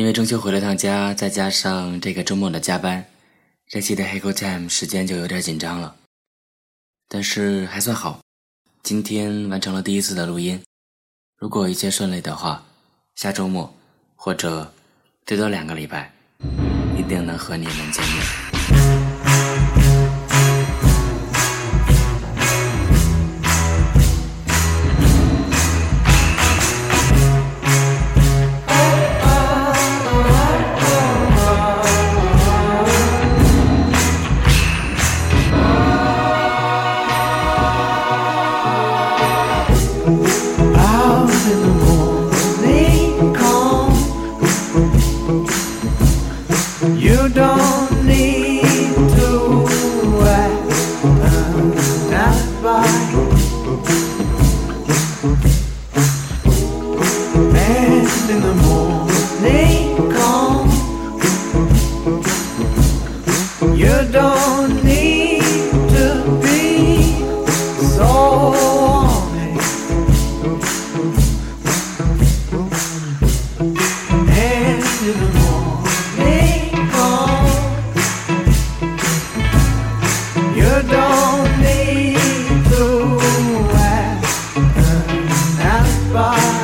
因为中秋回了趟家，再加上这个周末的加班，这期的黑狗 time 时间就有点紧张了。但是还算好，今天完成了第一次的录音。如果一切顺利的话，下周末或者最多两个礼拜，一定能和你们见面。You don't goodbye.